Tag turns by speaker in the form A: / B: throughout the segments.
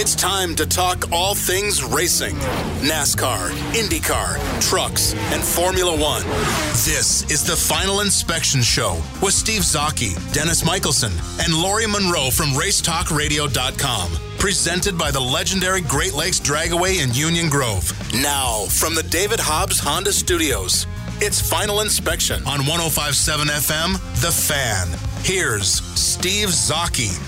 A: It's time to talk all things racing NASCAR, IndyCar, trucks, and Formula One. This is the Final Inspection Show with Steve Zocchi, Dennis Michelson, and Lori Monroe from RaceTalkRadio.com. Presented by the legendary Great Lakes Dragaway in Union Grove. Now, from the David Hobbs Honda Studios, it's Final Inspection on 1057 FM, The Fan. Here's Steve Zocchi.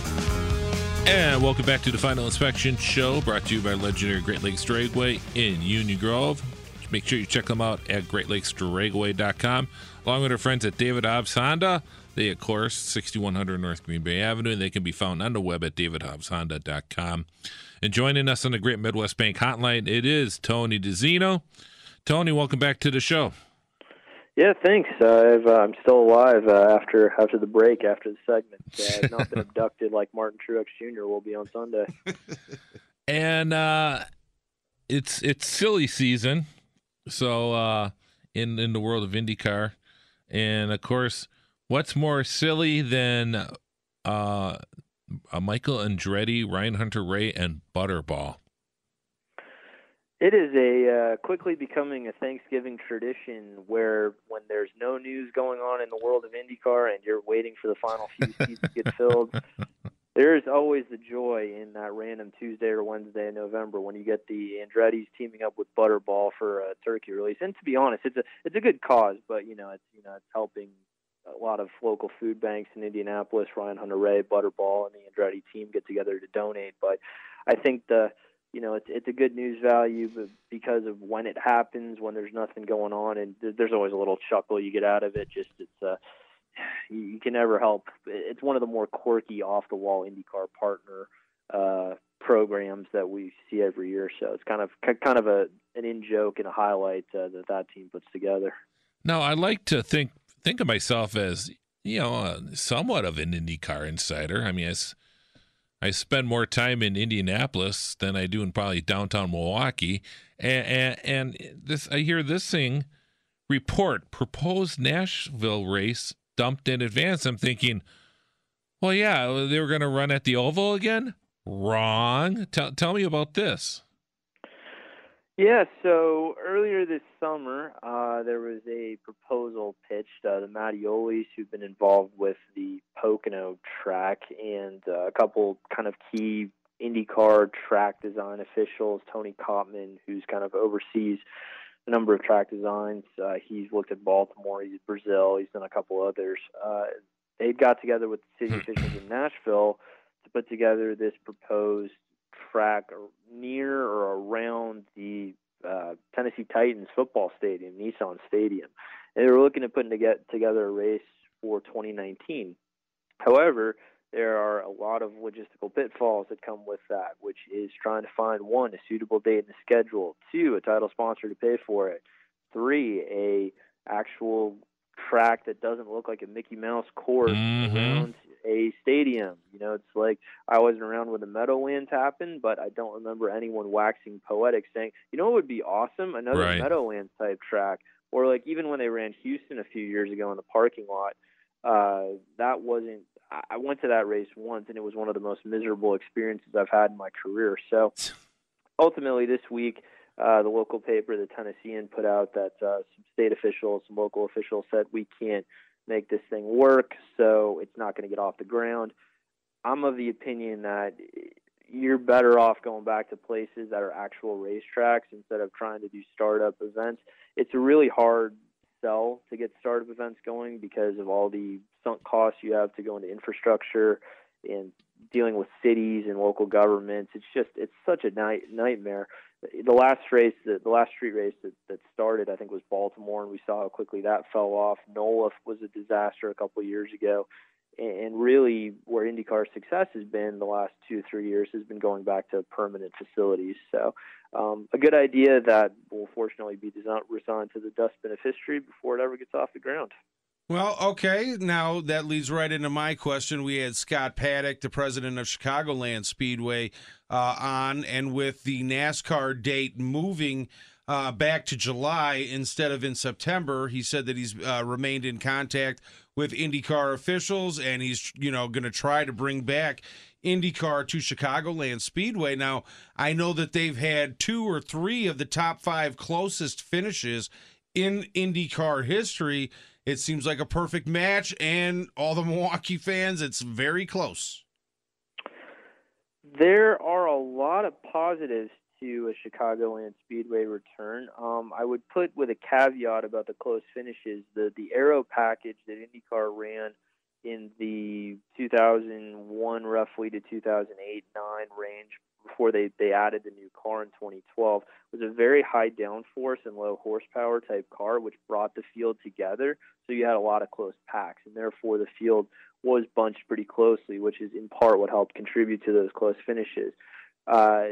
B: And welcome back to the Final Inspection Show, brought to you by legendary Great Lakes Dragway in Union Grove. Make sure you check them out at greatlakesdragway.com, along with our friends at David Hobbs Honda. They, of course, 6100 North Green Bay Avenue, and they can be found on the web at davidhobbshonda.com. And joining us on the Great Midwest Bank Hotline, it is Tony DiZinno. Tony, welcome back to the show.
C: Yeah, thanks. Uh, I've, uh, I'm still alive uh, after after the break, after the segment. Uh, I've not been abducted like Martin Truex Jr. will be on Sunday.
B: and uh, it's it's silly season, so uh, in in the world of IndyCar, and of course, what's more silly than uh, Michael Andretti, Ryan Hunter-Reay, and Butterball?
C: It is a uh, quickly becoming a Thanksgiving tradition where when there's no news going on in the world of IndyCar and you're waiting for the final few seats to get filled, there's always the joy in that random Tuesday or Wednesday in November when you get the Andretti's teaming up with Butterball for a turkey release. And to be honest, it's a it's a good cause, but you know it's you know it's helping a lot of local food banks in Indianapolis. Ryan Hunter-Reay, Butterball, and the Andretti team get together to donate. But I think the you know, it's it's a good news value, but because of when it happens, when there's nothing going on, and there's always a little chuckle you get out of it. Just it's uh, you, can never help. It's one of the more quirky, off the wall IndyCar partner uh, programs that we see every year. So it's kind of kind of a an in joke and a highlight uh, that that team puts together.
B: Now, I like to think think of myself as you know uh, somewhat of an IndyCar insider. I mean, as I spend more time in Indianapolis than I do in probably downtown Milwaukee. And, and, and this, I hear this thing report proposed Nashville race dumped in advance. I'm thinking, well, yeah, they were going to run at the Oval again. Wrong. Tell tell me about this.
C: Yeah, so earlier this summer, uh, there was a proposal pitched. Uh, the Mattiolis, who've been involved with the Pocono track, and uh, a couple kind of key IndyCar track design officials, Tony Cotman, who's kind of oversees a number of track designs. Uh, he's looked at Baltimore, he's Brazil, he's done a couple others. Uh, they got together with the city hmm. officials in Nashville to put together this proposed track near or Tennessee Titans football stadium, Nissan Stadium. And they were looking at putting to together a race for 2019. However, there are a lot of logistical pitfalls that come with that, which is trying to find one, a suitable date in the schedule, two, a title sponsor to pay for it, three, a actual track that doesn't look like a Mickey Mouse course mm-hmm. around a stadium. You know, it's like I wasn't around when the Meadowlands happened, but I don't remember anyone waxing poetic saying, you know, what would be awesome? Another right. Meadowlands type track, or like even when they ran Houston a few years ago in the parking lot. Uh, that wasn't. I went to that race once, and it was one of the most miserable experiences I've had in my career. So, ultimately, this week. Uh, the local paper, the Tennessean, put out that uh, some state officials, some local officials said we can't make this thing work, so it's not going to get off the ground. I'm of the opinion that you're better off going back to places that are actual racetracks instead of trying to do startup events. It's a really hard sell to get startup events going because of all the sunk costs you have to go into infrastructure and dealing with cities and local governments. It's just it's such a night, nightmare. The last race, the, the last street race that, that started, I think, was Baltimore, and we saw how quickly that fell off. NOLA was a disaster a couple of years ago, and really where IndyCar's success has been the last two three years has been going back to permanent facilities. So um, a good idea that will fortunately be resigned to the dustbin of history before it ever gets off the ground.
D: Well, okay. Now that leads right into my question. We had Scott Paddock, the president of Chicagoland Speedway, uh, on, and with the NASCAR date moving uh, back to July instead of in September, he said that he's uh, remained in contact with IndyCar officials, and he's you know going to try to bring back IndyCar to Chicagoland Speedway. Now, I know that they've had two or three of the top five closest finishes in IndyCar history. It seems like a perfect match, and all the Milwaukee fans, it's very close.
C: There are a lot of positives to a Chicagoland Speedway return. Um, I would put with a caveat about the close finishes. The the aero package that IndyCar ran in the 2001 roughly to 2008 9 range before they they added the new car in 2012 was a very high downforce and low horsepower type car which brought the field together. So you had a lot of close packs and therefore the field was bunched pretty closely which is in part what helped contribute to those close finishes. Uh,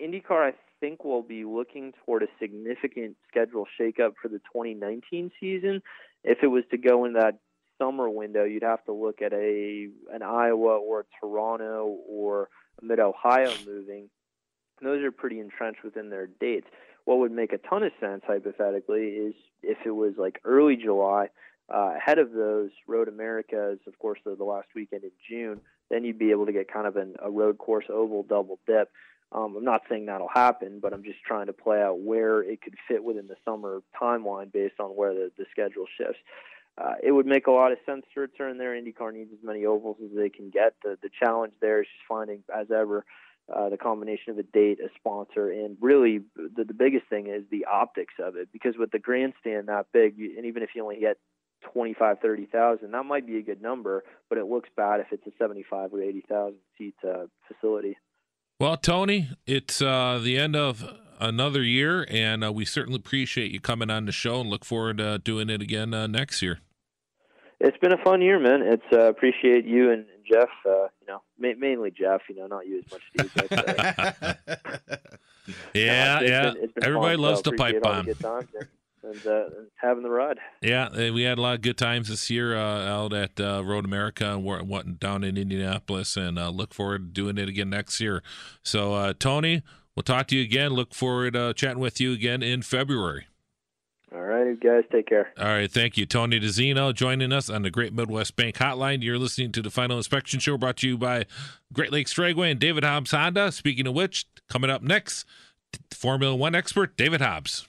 C: IndyCar I think will be looking toward a significant schedule shakeup for the 2019 season. If it was to go in that summer window, you'd have to look at a an Iowa or a Toronto or Mid Ohio moving. Those are pretty entrenched within their dates. What would make a ton of sense hypothetically is if it was like early July, uh, ahead of those Road Americas, of course, the, the last weekend in June. Then you'd be able to get kind of an, a road course oval double dip. Um, I'm not saying that'll happen, but I'm just trying to play out where it could fit within the summer timeline based on where the, the schedule shifts uh, it would make a lot of sense to return there. IndyCar needs as many ovals as they can get. The the challenge there is just finding, as ever, uh, the combination of a date, a sponsor, and really the, the biggest thing is the optics of it. Because with the grandstand that big, you, and even if you only get 25, 30,000, that might be a good number, but it looks bad if it's a 75 or 80,000 seat uh, facility.
B: Well, Tony, it's uh, the end of another year, and uh, we certainly appreciate you coming on the show and look forward to doing it again uh, next year.
C: It's been a fun year, man. It's uh, appreciate you and, and Jeff. Uh, you know, ma- mainly Jeff. You know, not you as much, Steve. But, uh,
B: yeah,
C: no,
B: yeah.
C: Been, been
B: Everybody
C: fun,
B: loves
C: so
B: to pipe bomb.
C: And, uh, having the ride.
B: Yeah, we had a lot of good times this year uh, out at uh, Road America and what down in Indianapolis, and uh, look forward to doing it again next year. So, uh, Tony, we'll talk to you again. Look forward to chatting with you again in February.
C: All right, guys, take care.
B: All right, thank you. Tony DiZinno joining us on the Great Midwest Bank Hotline. You're listening to the Final Inspection Show brought to you by Great Lakes Dragway and David Hobbs Honda. Speaking of which, coming up next, Formula One expert David Hobbs.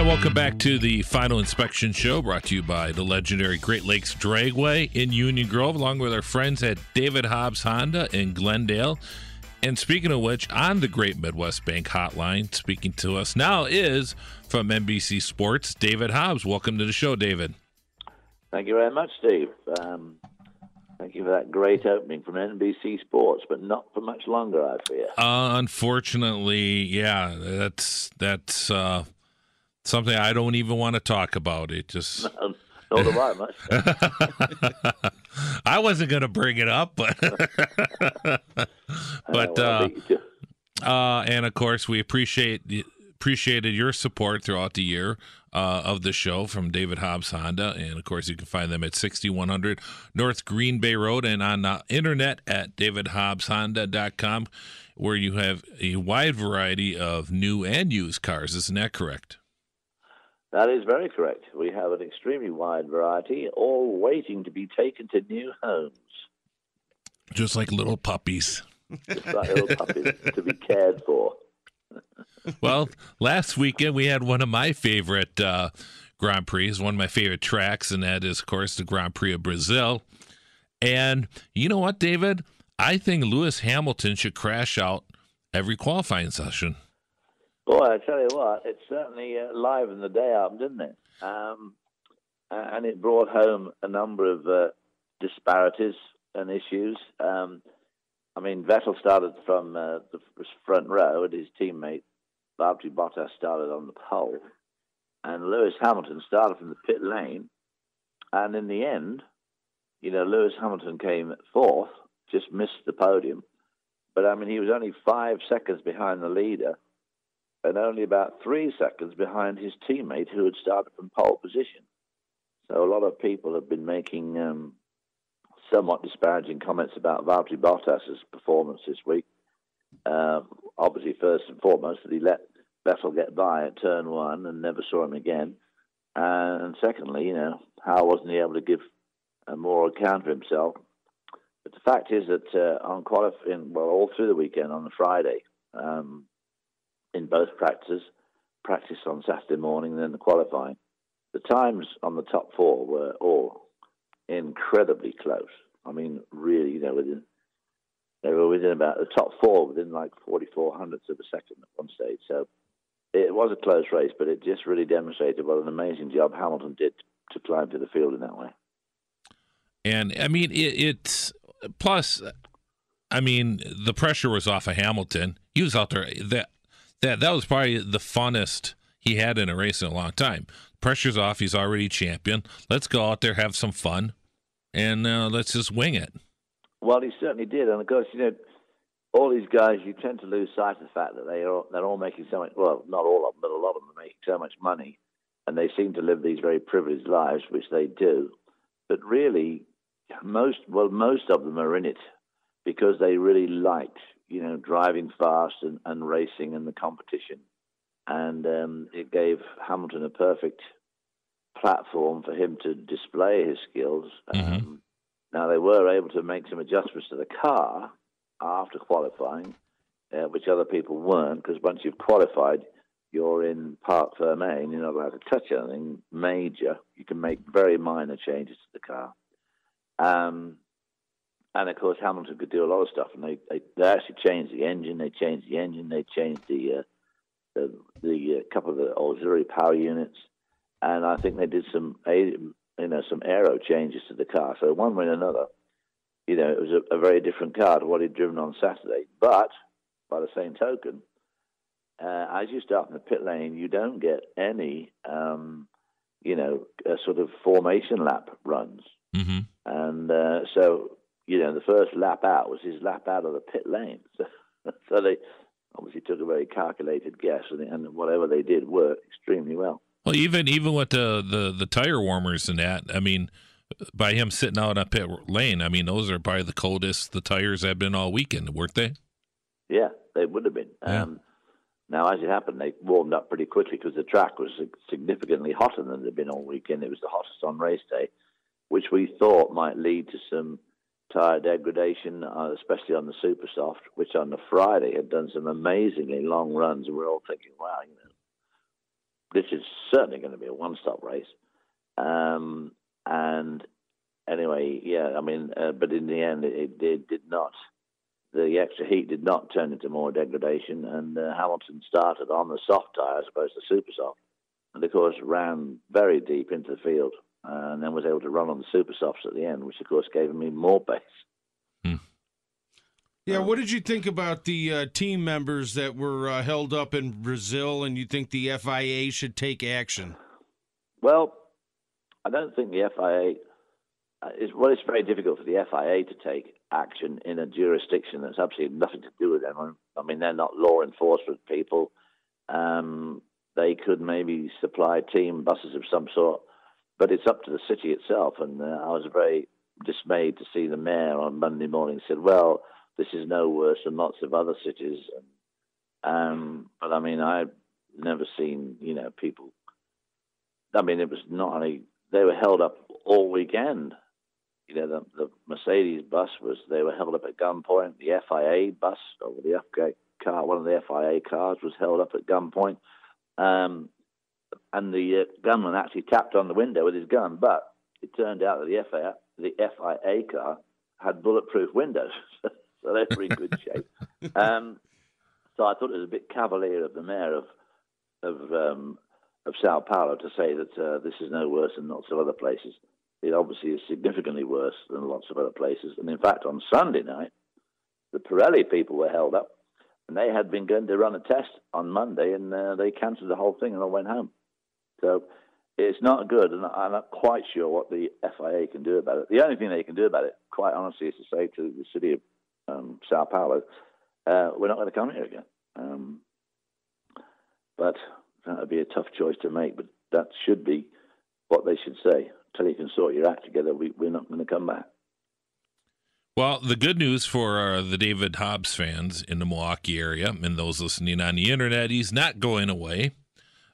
B: And welcome back to the Final Inspection Show brought to you by the legendary Great Lakes Dragway in Union Grove, along with our friends at David Hobbs Honda in Glendale. And speaking of which, on the Great Midwest Bank Hotline, speaking to us now is from NBC Sports, David Hobbs. Welcome to the show, David.
E: Thank you very much, Steve. Um, thank you for that great opening from NBC Sports, but not for much longer, I fear.
B: Uh, unfortunately, yeah, that's that's uh, something I don't even want to talk about. It just.
E: Nor do I much.
B: I wasn't going to bring it up, but but uh, uh, and of course we appreciate appreciated your support throughout the year uh, of the show from David Hobbs Honda, and of course you can find them at 6100 North Green Bay Road and on the internet at davidhobbshonda.com, where you have a wide variety of new and used cars. Isn't that correct?
E: That is very correct. We have an extremely wide variety, all waiting to be taken to new homes.
B: Just like little puppies.
E: Just like little puppies to be cared for.
B: well, last weekend we had one of my favorite uh, Grand Prix, one of my favorite tracks, and that is, of course, the Grand Prix of Brazil. And you know what, David? I think Lewis Hamilton should crash out every qualifying session.
E: Boy, I tell you what, it certainly uh, livened the day up, didn't it? Um, and it brought home a number of uh, disparities and issues. Um, I mean, Vettel started from uh, the front row, and his teammate Valtteri Bottas started on the pole, and Lewis Hamilton started from the pit lane. And in the end, you know, Lewis Hamilton came fourth, just missed the podium. But I mean, he was only five seconds behind the leader and only about three seconds behind his teammate who had started from pole position. So a lot of people have been making um, somewhat disparaging comments about Valtteri Bottas's performance this week. Uh, obviously, first and foremost, that he let Vettel get by at turn one and never saw him again. And secondly, you know, how wasn't he able to give a moral account of himself? But the fact is that uh, on qualifying, well, all through the weekend on the Friday, um, in both practices, practice on Saturday morning, and then the qualifying. The times on the top four were all incredibly close. I mean, really, you know, within they were within about the top four within like 44 hundredths of a second at one stage. So it was a close race, but it just really demonstrated what an amazing job Hamilton did to climb to the field in that way.
B: And I mean, it, it's plus, I mean, the pressure was off of Hamilton. He was out there. That that that was probably the funnest he had in a race in a long time. Pressure's off. He's already champion. Let's go out there, have some fun, and uh, let's just wing it.
E: Well, he certainly did, and of course, you know, all these guys, you tend to lose sight of the fact that they are they're all making so much. Well, not all of them, but a lot of them are making so much money, and they seem to live these very privileged lives, which they do. But really, most well, most of them are in it because they really liked you know, driving fast and, and racing in the competition. And um, it gave Hamilton a perfect platform for him to display his skills. Mm-hmm. Um, now, they were able to make some adjustments to the car after qualifying, uh, which other people weren't, because once you've qualified, you're in parc fermé you're not allowed to touch anything major. You can make very minor changes to the car. Um, and of course, Hamilton could do a lot of stuff, and they they, they actually changed the engine. They changed the engine. They changed the uh, the, the uh, couple of the auxiliary power units, and I think they did some you know some aero changes to the car. So one way or another, you know, it was a, a very different car to what he'd driven on Saturday. But by the same token, uh, as you start in the pit lane, you don't get any, um, you know, sort of formation lap runs. Mm-hmm. And uh, so you know, the first lap out was his lap out of the pit lane. So, so they obviously took a very calculated guess, and, and whatever they did worked extremely well.
B: Well, even even with the, the, the tire warmers and that, I mean, by him sitting out on pit lane, I mean, those are probably the coldest the tires have been all weekend, weren't they?
E: Yeah, they would have been. Yeah. Um, now, as it happened, they warmed up pretty quickly because the track was significantly hotter than it had been all weekend. It was the hottest on race day, which we thought might lead to some tire degradation, uh, especially on the super soft, which on the Friday had done some amazingly long runs, and we're all thinking, wow, you know, this is certainly going to be a one-stop race. Um, and anyway, yeah, I mean, uh, but in the end, it, it, did not. The extra heat did not turn into more degradation, and uh, Hamilton started on the soft tire as opposed to super soft, and of course ran very deep into the field and then was able to run on the super softs at the end, which of course gave me more pace. Hmm.
D: Yeah, what did you think about the uh, team members that were uh, held up in Brazil, and you think the FIA should take action?
E: Well, I don't think the FIA uh, is. Well, it's very difficult for the FIA to take action in a jurisdiction that's absolutely nothing to do with them. I mean, they're not law enforcement people. Um, they could maybe supply team buses of some sort but it's up to the city itself. And uh, I was very dismayed to see the mayor on Monday morning said, "Well, this is no worse than lots of other cities." Um, but I mean, I've never seen you know people. I mean, it was not only they were held up all weekend. You know, the, the Mercedes bus was they were held up at gunpoint. The FIA bus or the FIA car, one of the FIA cars was held up at gunpoint. Um, and the uh, gunman actually tapped on the window with his gun, but it turned out that the FIA, the FIA car had bulletproof windows, so they're in good shape. Um, so I thought it was a bit cavalier of the mayor of of um, of Sao Paulo to say that uh, this is no worse than lots of other places. It obviously is significantly worse than lots of other places. And in fact, on Sunday night, the Pirelli people were held up, and they had been going to run a test on Monday, and uh, they cancelled the whole thing and all went home. So it's not good, and I'm not quite sure what the FIA can do about it. The only thing they can do about it, quite honestly, is to say to the city of um, Sao Paulo, uh, "We're not going to come here again." Um, but that would be a tough choice to make. But that should be what they should say. Until you can sort your act together, we, we're not going to come back.
B: Well, the good news for uh, the David Hobbs fans in the Milwaukee area and those listening on the internet, he's not going away.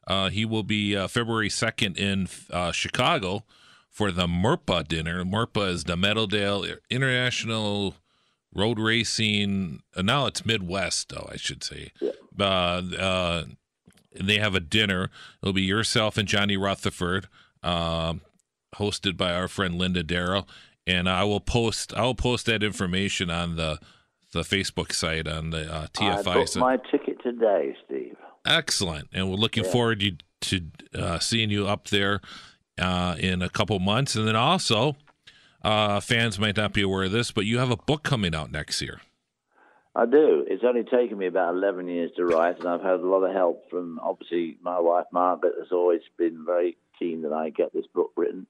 B: Uh, he will be uh, February 2nd in uh, Chicago for the MERPA dinner. MERPA is the Meadowdale International Road Racing. Uh, now it's Midwest, though, I should say.
E: Yeah.
B: Uh, they have a dinner. It'll be yourself and Johnny Rutherford, um, hosted by our friend Linda Darrow. And I will post. I will post that information on the the Facebook site on the uh, TFI.
E: I booked my ticket today, Steve.
B: Excellent, and we're looking yeah. forward to, to uh, seeing you up there uh, in a couple months. And then also, uh, fans might not be aware of this, but you have a book coming out next year.
E: I do. It's only taken me about 11 years to write, and I've had a lot of help from obviously my wife Margaret has always been very keen that I get this book written.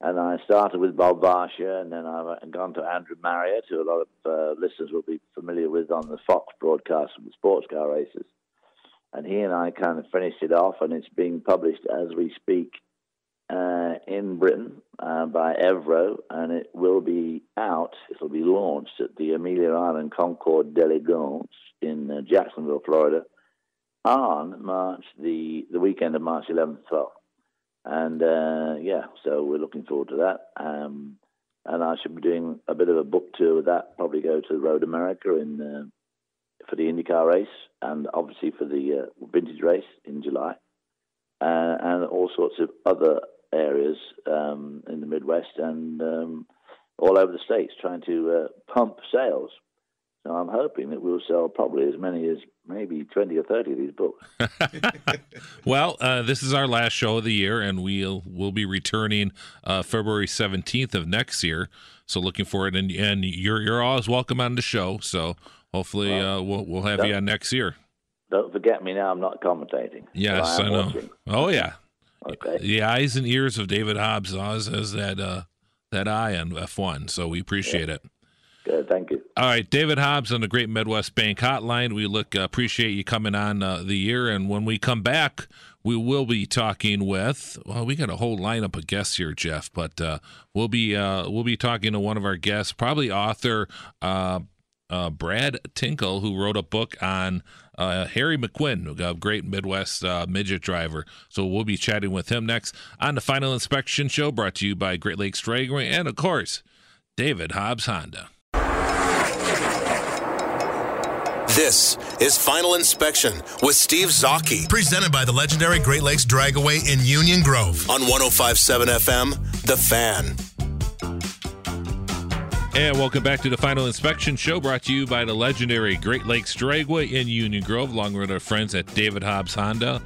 E: And I started with Bob Varsha, and then I've gone to Andrew Marriott, who a lot of uh, listeners will be familiar with on the Fox broadcast of the sports car races and he and I kind of finished it off, and it's being published as we speak uh, in Britain uh, by Evro, and it will be out. It'll be launched at the Amelia Island Concours d'Elegance in uh, Jacksonville, Florida, on March the the weekend of March 11th, 12th. And uh, yeah, so we're looking forward to that. Um, and I should be doing a bit of a book tour with that. Probably go to Road America in uh, for the IndyCar race and obviously for the uh, vintage race in July, uh, and all sorts of other areas um, in the Midwest and um, all over the states, trying to uh, pump sales. So I'm hoping that we'll sell probably as many as maybe 20 or 30 of these books.
B: well, uh, this is our last show of the year, and we'll we'll be returning uh, February 17th of next year. So looking forward, and and you're you're always welcome on the show. So hopefully well, uh, we'll we'll have you on next year.
E: Don't forget me now. I'm not commentating.
B: Yes, I, I know. Watching. Oh yeah.
E: Okay.
B: The eyes and ears of David Hobbs always has that uh, that eye on F1, so we appreciate yeah. it.
E: Good, thank you.
B: All right, David Hobbs on the Great Midwest Bank Hotline. We look uh, appreciate you coming on uh, the year, and when we come back, we will be talking with. Well, we got a whole lineup of guests here, Jeff, but uh, we'll be uh, we'll be talking to one of our guests, probably author uh, Brad Tinkle, who wrote a book on uh, Harry McQuinn, a great Midwest uh, midget driver. So we'll be chatting with him next on the Final Inspection Show, brought to you by Great Lakes Dragway and, of course, David Hobbs Honda.
A: This is Final Inspection with Steve Zocchi, presented by the legendary Great Lakes Dragaway in Union Grove on 1057 FM, The Fan.
B: And welcome back to the Final Inspection Show, brought to you by the legendary Great Lakes Dragway in Union Grove, along with our friends at David Hobbs Honda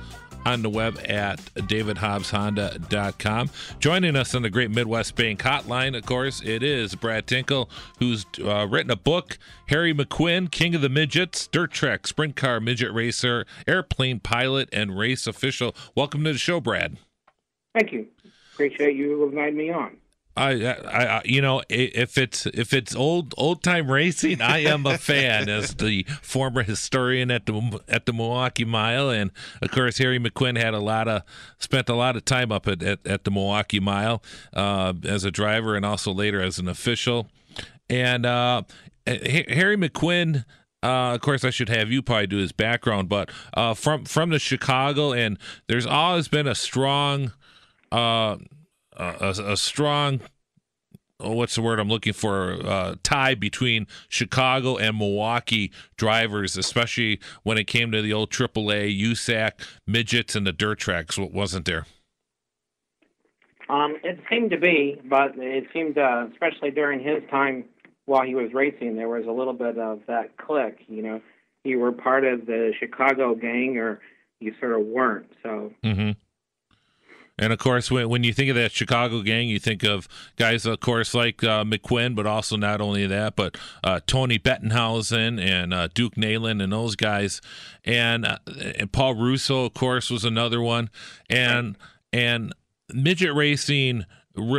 B: on the web at davidhobbshonda.com. Joining us on the Great Midwest Bank Hotline, of course, it is Brad Tinkle, who's uh, written a book, Harry McQuinn, King of the Midgets, Dirt Track, Sprint Car Midget Racer, Airplane Pilot, and Race Official. Welcome to the show, Brad.
F: Thank you. Appreciate you inviting me on.
B: I, I, I, you know, if it's if it's old old time racing, I am a fan as the former historian at the at the Milwaukee Mile, and of course Harry McQuinn had a lot of spent a lot of time up at at, at the Milwaukee Mile uh, as a driver and also later as an official, and uh, Harry McQuinn. Uh, of course, I should have you probably do his background, but uh, from from the Chicago, and there's always been a strong uh, a, a strong oh, what's the word I'm looking for? Uh, tie between Chicago and Milwaukee drivers, especially when it came to the old AAA USAC midgets and the dirt tracks. What Wasn't there?
F: Um, it seemed to be, but it seemed, uh, especially during his time while he was racing, there was a little bit of that click. You know, you were part of the Chicago gang, or you sort of weren't. So.
B: Mm-hmm. And of course, when, when you think of that Chicago gang, you think of guys, of course, like uh, McQuinn, but also not only that, but uh, Tony Bettenhausen and uh, Duke Nalon and those guys, and uh, and Paul Russo, of course, was another one, and and midget racing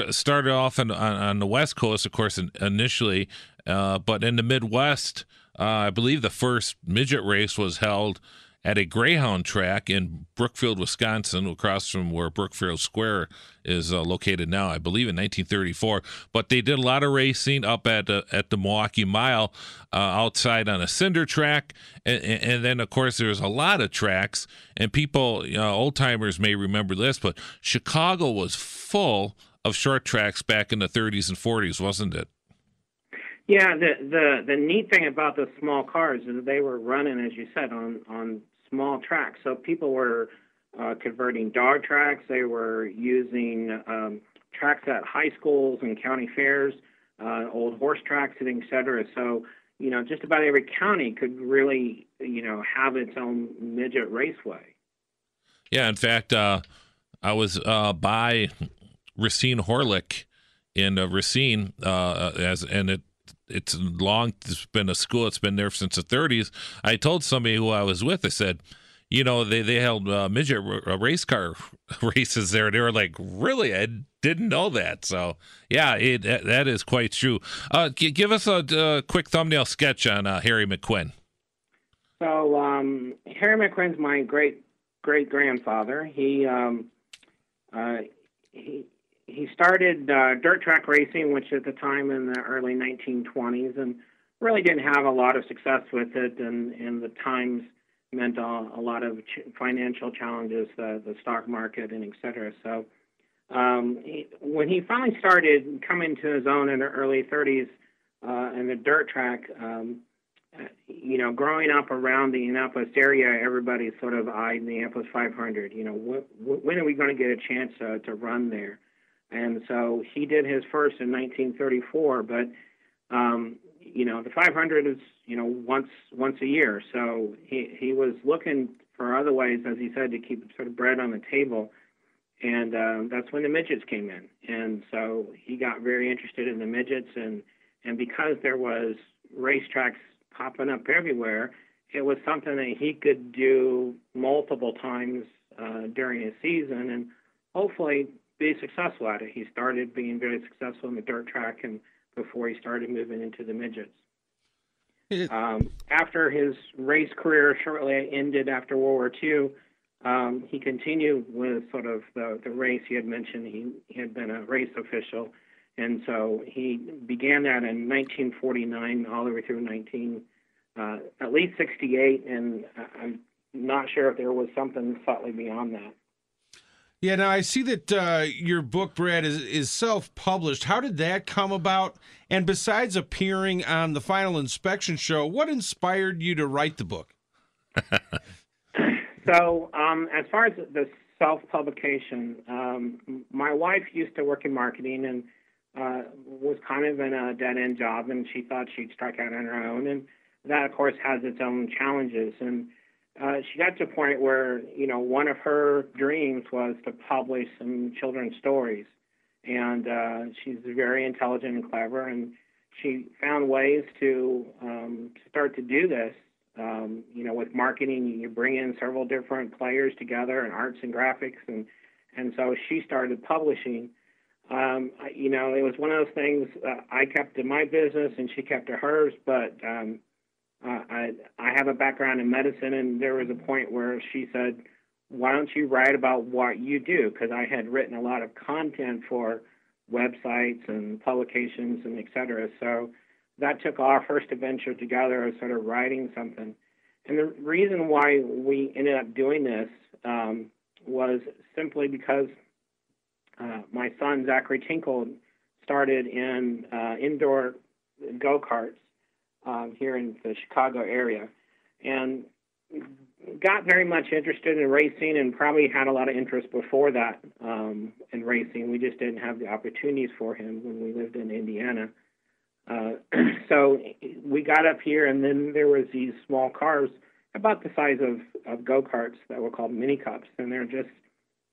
B: started off on, on, on the West Coast, of course, initially, uh, but in the Midwest, uh, I believe the first midget race was held at a Greyhound track in Brookfield, Wisconsin, across from where Brookfield Square is uh, located now, I believe in 1934. But they did a lot of racing up at uh, at the Milwaukee Mile uh, outside on a cinder track, and, and, then of course there's a lot of tracks. And people, you know, old timers may remember this, but Chicago was full of short tracks back in the 30s and 40s, wasn't it?
F: Yeah, the the the neat thing about the small cars is they were running, as you said, on on small tracks. So people were uh, converting dog tracks. They were using um, tracks at high schools and county fairs, uh, old horse tracks, and et cetera. So you know, just about every county could really you know have its own midget raceway.
B: Yeah, in fact, uh, I was uh, by Racine Horlick in uh, Racine uh, as and it it's long. It's been a school. It's been there since the 30s. I told somebody who I was with. I said, you know, they they held uh, midget uh, race car races there. They were like, really? I didn't know that. So yeah, it that is quite true. Uh, g- give us a uh, quick thumbnail sketch on uh, Harry McQuinn.
F: So um, Harry McQuinn's my great great grandfather. He um, he he started uh, dirt track racing, which at the time in the early 1920s, and really didn't have a lot of success with it. And, and the times meant a, a lot of ch- financial challenges, the stock market, and et cetera. So um, he, when he finally started coming to his own in the early 30s uh, in the dirt track, um, you know, growing up around the Indianapolis area, everybody sort of eyed the Indianapolis 500. You know, wh- when are we going to get a chance uh, to run there? And so he did his first in 1934. But um, you know, the 500 is you know once once a year, so he he was looking for other ways, as he said, to keep sort of bread on the table. And um, that's when the midgets came in, and so he got very interested in the midgets, and and because there was racetracks popping up everywhere, it was something that he could do multiple times uh, during his season, and hopefully be successful at it. He started being very successful in the dirt track and before he started moving into the midgets. Um, after his race career shortly ended after World War II, um, he continued with sort of the, the race he had mentioned. He, he had been a race official, and so he began that in 1949 all the way through 19, uh, at least 68, and I'm not sure if there was something slightly beyond that.
D: Yeah, now I see that uh, your book, Brad, is, is self published. How did that come about? And besides appearing on the final inspection show, what inspired you to write the book?
F: so, um, as far as the self publication, um, my wife used to work in marketing and uh, was kind of in a dead end job, and she thought she'd strike out on her own. And that, of course, has its own challenges. And uh, she got to a point where you know one of her dreams was to publish some children's stories, and uh, she's very intelligent and clever, and she found ways to um, start to do this. Um, you know, with marketing, you bring in several different players together, and arts and graphics, and and so she started publishing. Um, you know, it was one of those things. Uh, I kept to my business, and she kept to hers, but um, uh, I have a background in medicine, and there was a point where she said, "Why don't you write about what you do?" Because I had written a lot of content for websites and publications and et cetera. So that took our first adventure together of sort of writing something. And the reason why we ended up doing this um, was simply because uh, my son Zachary Tinkle started in uh, indoor go karts um, here in the Chicago area, and got very much interested in racing and probably had a lot of interest before that um, in racing. We just didn't have the opportunities for him when we lived in Indiana. Uh, so we got up here, and then there was these small cars about the size of, of go karts that were called mini cups, and they're just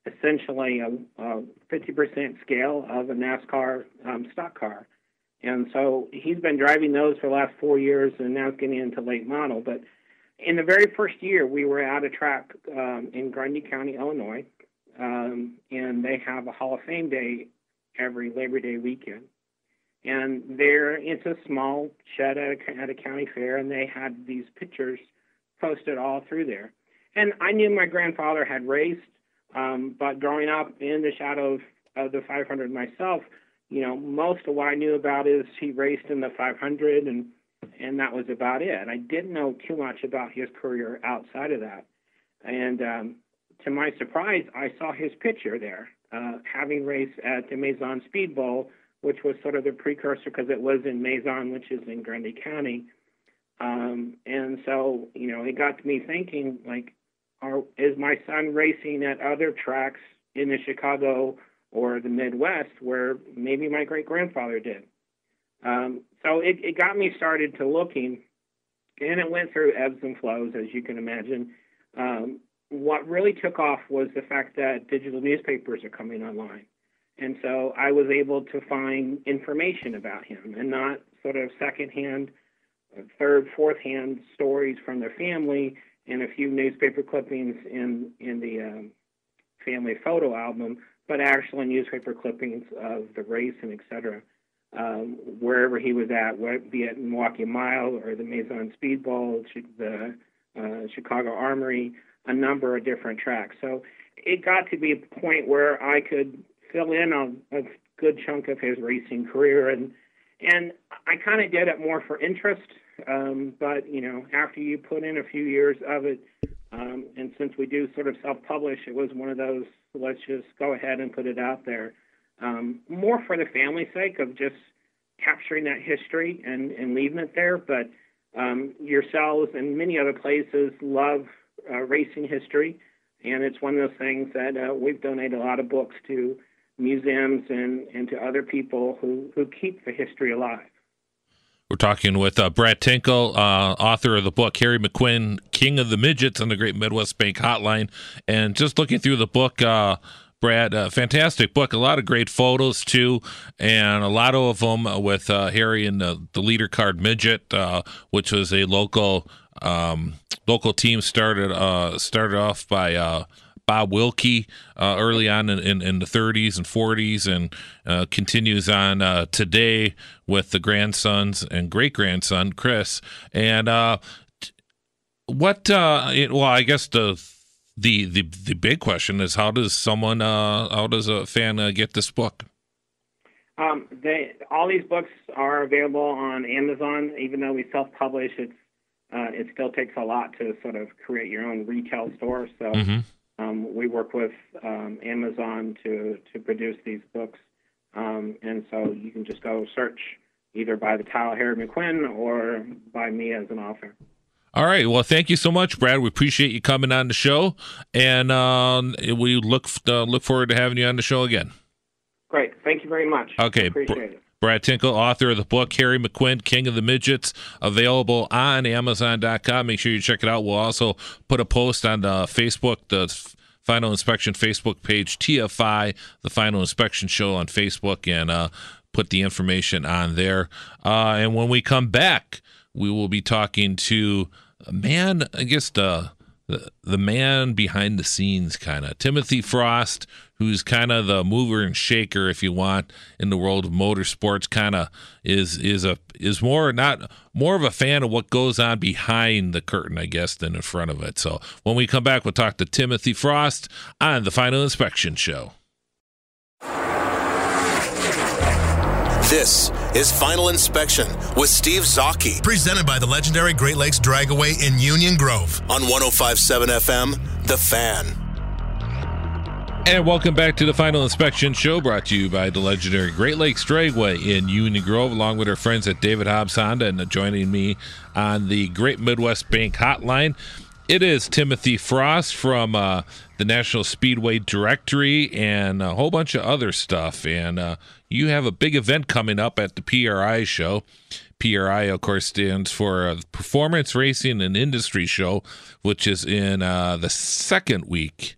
F: essentially a, a 50% scale of a NASCAR um, stock car. And so he's been driving those for the last four years, and now getting into late model. But in the very first year, we were at a track um, in Grundy County, Illinois, um, and they have a Hall of Fame day every Labor Day weekend. And there, it's a small shed at a, at a county fair, and they had these pictures posted all through there. And I knew my grandfather had raced, um, but growing up in the shadow of, of the 500 myself, you know, most of what I knew about is he raced in the 500, and and that was about it. I didn't know too much about his career outside of that. And um, to my surprise, I saw his picture there, uh, having raced at the Mazon Speed Bowl, which was sort of the precursor because it was in Mazon, which is in Grundy County. Um, and so, you know, it got me thinking, like, are, is my son racing at other tracks in the Chicago or the Midwest where maybe my great grandfather did? Um, so it, it got me started to looking, and it went through ebbs and flows, as you can imagine. Um, what really took off was the fact that digital newspapers are coming online. And so I was able to find information about him and not sort of secondhand, third, fourth hand stories from their family and a few newspaper clippings in, in the um, family photo album, but actually newspaper clippings of the race and et cetera um, wherever he was at, be it Milwaukee Mile or the Mazon Speed Bowl, the uh, Chicago Armory, a number of different tracks. So it got to be a point where I could fill in a good chunk of his racing career, and and I kind of did it more for interest. Um, but you know, after you put in a few years of it, um, and since we do sort of self-publish, it was one of those. Let's just go ahead and put it out there um, more for the family sake of just capturing that history and, and leaving it there. But um, yourselves and many other places love uh, racing history, and it's one of those things that uh, we've donated a lot of books to museums and, and to other people who, who keep the history alive.
B: We're talking with uh, Brad Tinkle, uh, author of the book Harry McQuinn, King of the Midgets on the Great Midwest Bank Hotline. And just looking through the book, uh, Brad, uh, fantastic book. A lot of great photos too, and a lot of them with uh, Harry and the, the leader card midget, uh, which was a local um, local team started uh, started off by uh, Bob Wilke early on in, in, in, the 30s and 40s, and continues on today with the grandsons and great grandson Chris. And what? It, well, I guess the the the the big question is how does someone uh, how does a fan uh, get this book?
F: Um, they all these books are available on Amazon. Even though we self-publish, it's uh, it still takes a lot to sort of create your own retail store. So mm-hmm. um, we work with um, Amazon to to produce these books, um, and so you can just go search either by the title Harry McQuinn or by me as an author.
B: All right. Well, thank you so much, Brad. We appreciate you coming on the show, and um, we look uh, look forward to having you on the show again.
F: Great. Thank you very much.
B: Okay.
F: Appreciate it.
B: Brad Tinkle, author of the book Harry McQuinn, King of the Midgets, available on Amazon.com. Make sure you check it out. We'll also put a post on the Facebook, the Final Inspection Facebook page, TFI, the Final Inspection Show on Facebook, and uh, put the information on there. Uh, and when we come back, we will be talking to a man, I guess the the, man behind the scenes kind of Timothy Frost, who's kind of the mover and shaker, if you want, in the world of motorsports. Kind of is is a is more not more of a fan of what goes on behind the curtain, I guess, than in front of it. So when we come back, we'll talk to Timothy Frost on the Final Inspection Show.
A: This is Final Inspection with Steve Zocchi. Presented by the legendary Great Lakes Dragaway in Union Grove on 1057 FM, The Fan.
B: And welcome back to the Final Inspection Show brought to you by the legendary Great Lakes Dragway in Union Grove, along with our friends at David Hobbs Honda and joining me on the Great Midwest Bank Hotline. It is Timothy Frost from uh, the National Speedway Directory and a whole bunch of other stuff. And uh, you have a big event coming up at the PRI show. PRI, of course, stands for uh, Performance Racing and Industry Show, which is in uh, the second week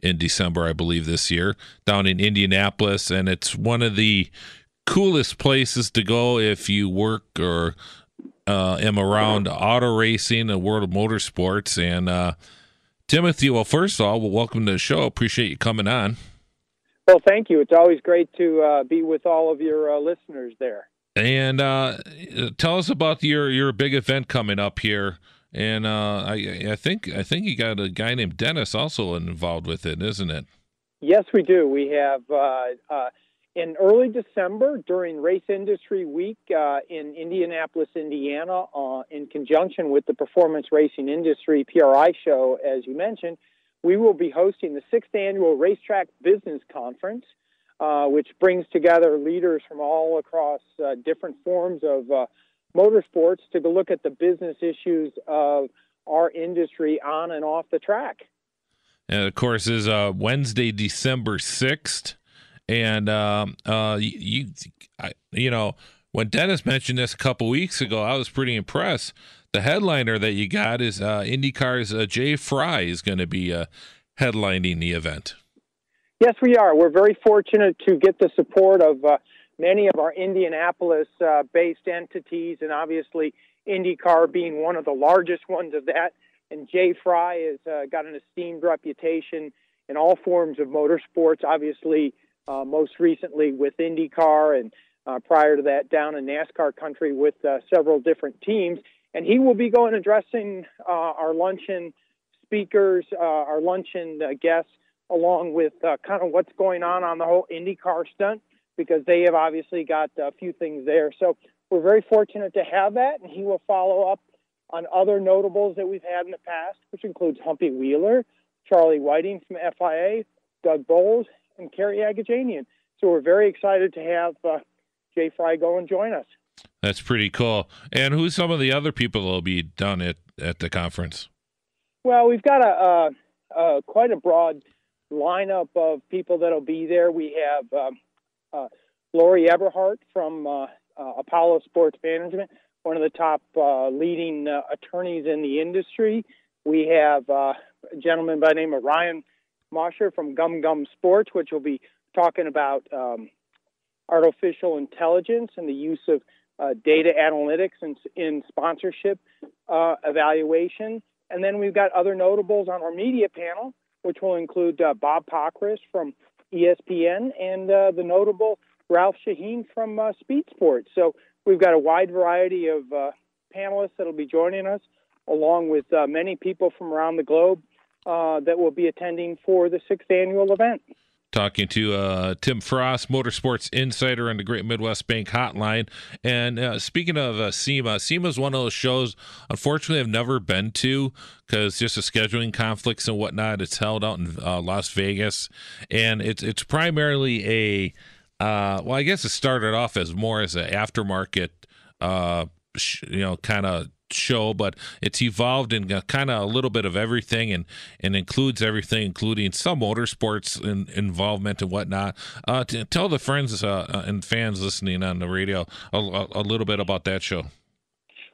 B: in December, I believe, this year, down in Indianapolis. And it's one of the coolest places to go if you work or uh, am around auto racing and world of motorsports. And uh, Timothy, well, first of all, well, welcome to the show. Appreciate you coming on.
G: Well, thank you. It's always great to uh, be with all of your uh, listeners there.
B: And uh, tell us about your your big event coming up here. And uh, I, I think I think you got a guy named Dennis also involved with it, isn't it?
G: Yes, we do. We have uh, uh, in early December during Race Industry Week uh, in Indianapolis, Indiana, uh, in conjunction with the Performance Racing Industry PRI show, as you mentioned, we will be hosting the sixth annual Racetrack Business Conference, uh, which brings together leaders from all across uh, different forms of uh, motorsports to look at the business issues of our industry on and off the track.
B: And of course, is uh, Wednesday, December sixth and um, uh, you, I, you know, when Dennis mentioned this a couple weeks ago, I was pretty impressed. The headliner that you got is uh, IndyCar's uh, Jay Frye is going to be uh, headlining the event.
G: Yes, we are. We're very fortunate to get the support of uh, many of our Indianapolis-based uh, entities, and obviously IndyCar being one of the largest ones of that. And Jay Frye has uh, got an esteemed reputation in all forms of motorsports. Obviously, uh, most recently with IndyCar, and uh, prior to that, down in NASCAR country with uh, several different teams. And he will be going addressing uh, our luncheon speakers, uh, our luncheon uh, guests, along with kind of what's going on on the whole IndyCar stunt, because they have obviously got a few things there. So we're very fortunate to have that, and he will follow up on other notables that we've had in the past, which includes Humpy Wheeler, Charlie Whiting from FIA, Doug Boles, and Cary Agajanian. So we're very excited to have uh, Jay Frye go and join us.
B: That's pretty cool. And who's some of the other people that will be done at, at the conference?
G: Well, we've got a, a, a quite a broad lineup of people that'll be there. We have um, uh, Lori Eberhardt from uh, uh, Apollo Sports Management, one of the top uh, leading uh, attorneys in the industry. We have uh, a gentleman by the name of Ryan Mosher from GumGum Sports, which will be talking about um, artificial intelligence and the use of uh, data analytics and in sponsorship uh, evaluation. And then we've got other notables on our media panel, which will include uh, Bob Pockrass from ESPN and uh, the notable Ralph Sheheen from uh, Speed Sports. So we've got a wide variety of uh, panelists that will be joining us, along with many people from around the globe uh, that will be attending for the sixth annual event.
B: Talking to uh, Tim Frost, Motorsports Insider on the Great Midwest Bank Hotline. And uh, speaking of uh, SEMA, SEMA is one of those shows, unfortunately, I've never been to because just the scheduling conflicts and whatnot. It's held out in uh, Las Vegas, and it's it's primarily a uh, well, I guess it started off as more as an aftermarket, you know, kind of show, but it's evolved in kind of a little bit of everything and, and includes everything, including some motorsports in, involvement and whatnot. Uh, tell the friends uh, uh, and fans listening on the radio a, a, little bit about that show.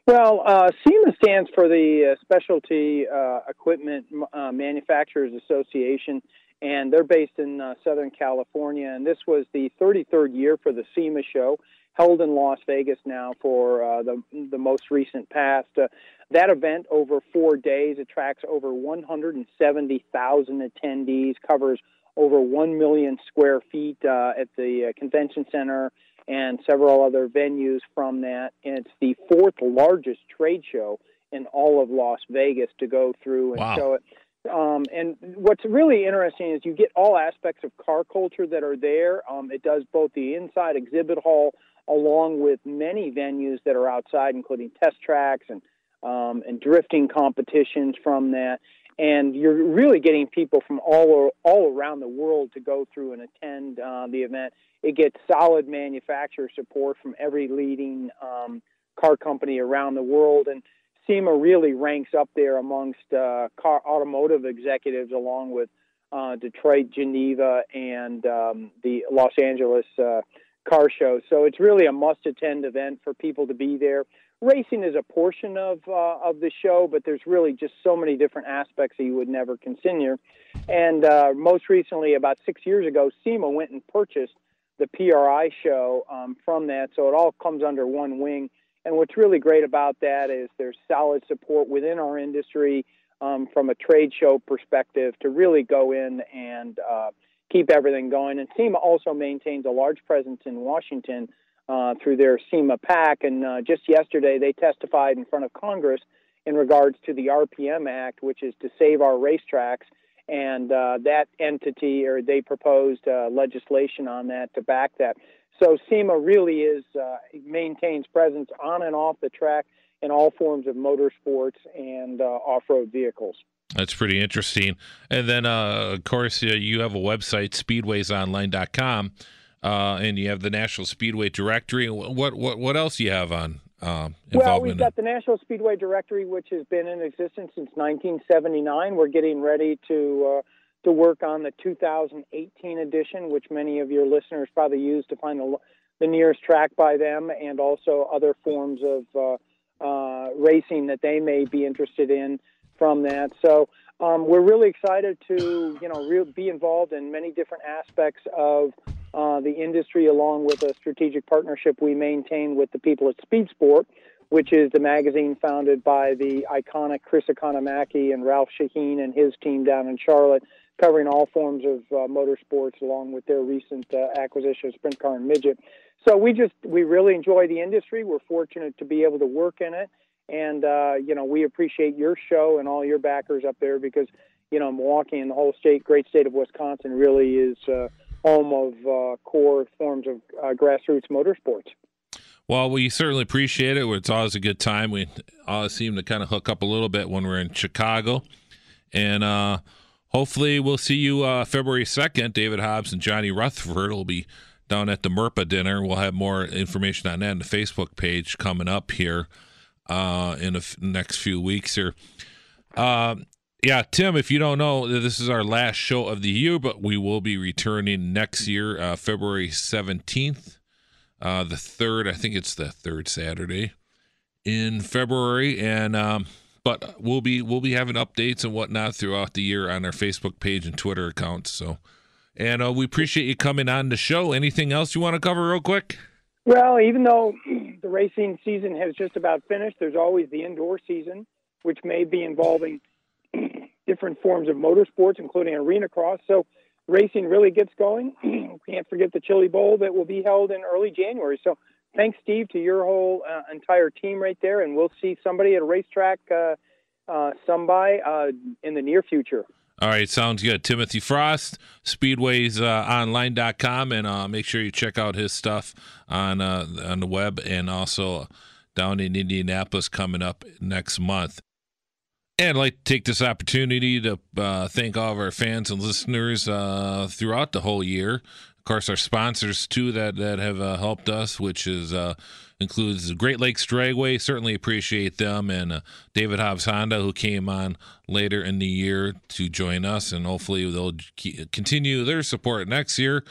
G: Well, uh, SEMA stands for the uh, Specialty uh, Equipment uh, Manufacturers Association, and they're based in Southern California. And this was the 33rd year for the SEMA show held in Las Vegas now for uh, the the most recent past. Uh, that event over four days attracts over 170,000 attendees, covers over 1 million square feet uh, at the uh, convention center and several other venues from that. And it's the fourth largest trade show in all of Las Vegas to go through and
B: wow.
G: show it. Um, and what's really interesting is you get all aspects of car culture that are there. Um, it does both the inside exhibit hall along with many venues that are outside, including test tracks and um, and drifting competitions from that. And you're really getting people from all all around the world to go through and attend uh, the event. It gets solid manufacturer support from every leading um, car company around the world, and SEMA really ranks up there amongst uh, car automotive executives, along with uh, Detroit, Geneva, and um, the Los Angeles uh, car show. So it's really a must-attend event for people to be there. Racing is a portion of uh, of the show, but there's really just so many different aspects that you would never consider. And uh, most recently, about six years ago, SEMA went and purchased the PRI show um, from that, so it all comes under one wing. And what's really great about that is there's solid support within our industry um, from a trade show perspective to really go in and uh, keep everything going. And SEMA also maintains a large presence in Washington uh, through their SEMA PAC. And uh, just yesterday, they testified in front of Congress in regards to the RPM Act, which is to save our racetracks. And uh, that entity, or they proposed uh, legislation on that to back that. So SEMA really is uh, maintains presence on and off the track in all forms of motorsports and uh, off-road vehicles.
B: That's pretty interesting. And then, uh, of course, uh, you have a website, speedwaysonline.com, uh, and you have the National Speedway Directory. What what what else do you have on? Um,
G: well, we've got the National Speedway Directory, which has been in existence since 1979. We're getting ready to uh, to work on the 2018 edition, which many of your listeners probably use to find the, the nearest track by them, and also other forms of uh, uh, racing that they may be interested in from that. So um, we're really excited to you know re- be involved in many different aspects of uh, the industry, along with a strategic partnership we maintain with the people at Speed Sport, which is the magazine founded by the iconic Chris Economaki and Ralph Sheheen and his team down in Charlotte, covering all forms of uh, motorsports, along with their recent uh, acquisition of Sprint Car and Midget. So we just we really enjoy the industry. We're fortunate to be able to work in it, and uh, you know we appreciate your show and all your backers up there because you know Milwaukee and the whole state, great state of Wisconsin, really is uh, home of uh, core forms of uh, grassroots motorsports.
B: Well, we certainly appreciate it. It's always a good time. We always seem to kind of hook up a little bit when we're in Chicago, and uh, hopefully we'll see you uh, February second. David Hobbs and Johnny Rutherford will be down at the MERPA dinner. We'll have more information on that in the Facebook page coming up here uh, in the f- next few weeks here. Uh, yeah, Tim, if you don't know, this is our last show of the year, but we will be returning next year, uh, February 17th, uh, the third, I think it's the third Saturday in February. And, um, but we'll be, we'll be having updates and whatnot throughout the year on our Facebook page and Twitter accounts. So, and uh, we appreciate you coming on the show. Anything else you want to cover real quick?
G: Well, even though the racing season has just about finished, there's always the indoor season, which may be involving different forms of motorsports, including arena cross. So racing really gets going. Can't forget the Chili Bowl that will be held in early January. So thanks, Steve, to your whole uh, entire team right there, and we'll see somebody at a racetrack uh, uh, some by uh, in the near future.
B: All right, sounds good. Timothy Frost, speedwaysonline.com, uh, and uh, make sure you check out his stuff on on the web and also down in Indianapolis coming up next month. And I'd like to take this opportunity to uh, thank all of our fans and listeners uh, throughout the whole year. Of course, our sponsors too that that have uh, helped us, which is includes Great Lakes Dragway. Certainly appreciate them and uh, David Hobbs Honda, who came on later in the year to join us, and hopefully they'll continue their support next year.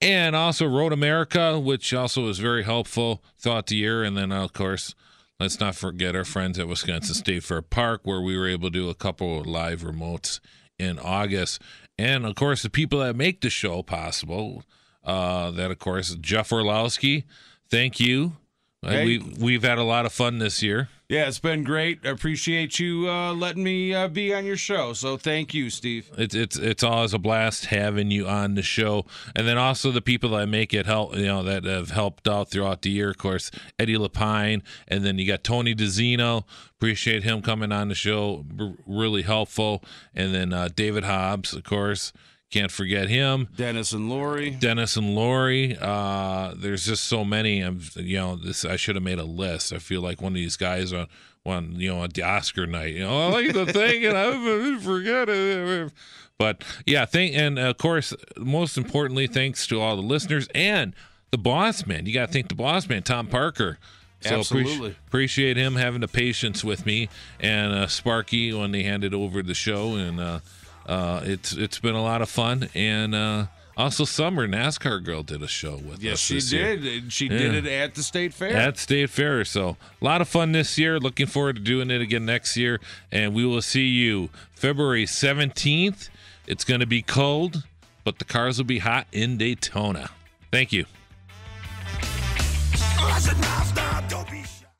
B: And also Road America, which also was very helpful throughout the year. And then, of course, let's not forget our friends at Wisconsin State Fair Park, where we were able to do a couple live remotes in August. And of course, the people that make the show possible. Uh, that, of course, Jeff Orlowski. Thank you Hey. We we've had a lot of fun this year.
D: Yeah, it's been great. I appreciate you uh, letting me uh, be on your show. So thank you, Steve.
B: It's it's it's always a blast having you on the show, and then also the people that make it help. You know that have helped out throughout the year. Of course, Eddie Lapine, and then you got Tony DiZinno. Appreciate him coming on the show. really helpful. And then uh, David Hobbs, of course. Can't forget him.
D: Dennis and Lori.
B: Dennis and Lori. Uh, there's just so many. I'm, you know, this. I should have made a list. I feel like one of these guys on one, you know, on the Oscar night. You know, I like the thing, and I forget it. But yeah, thank and of course, most importantly, thanks to all the listeners and the boss man. You got to thank the boss man, Tom Parker.
D: So Absolutely.
B: Appreciate, appreciate him having the patience with me and uh, Sparky when they handed over the show and. Uh, uh, it's it's been a lot of fun, and uh, Also, Summer NASCAR girl did a show with
D: Yes,
B: us.
D: Yes, she
B: this year.
D: did. and She did it at the state fair.
B: At State Fair. So, a lot of fun this year. Looking forward to doing it again next year. And we will see you February 17th. It's going to be cold, but the cars will be hot in Daytona. Thank you.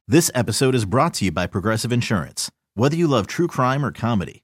H: This episode is brought to you by Progressive Insurance. Whether you love true crime or comedy,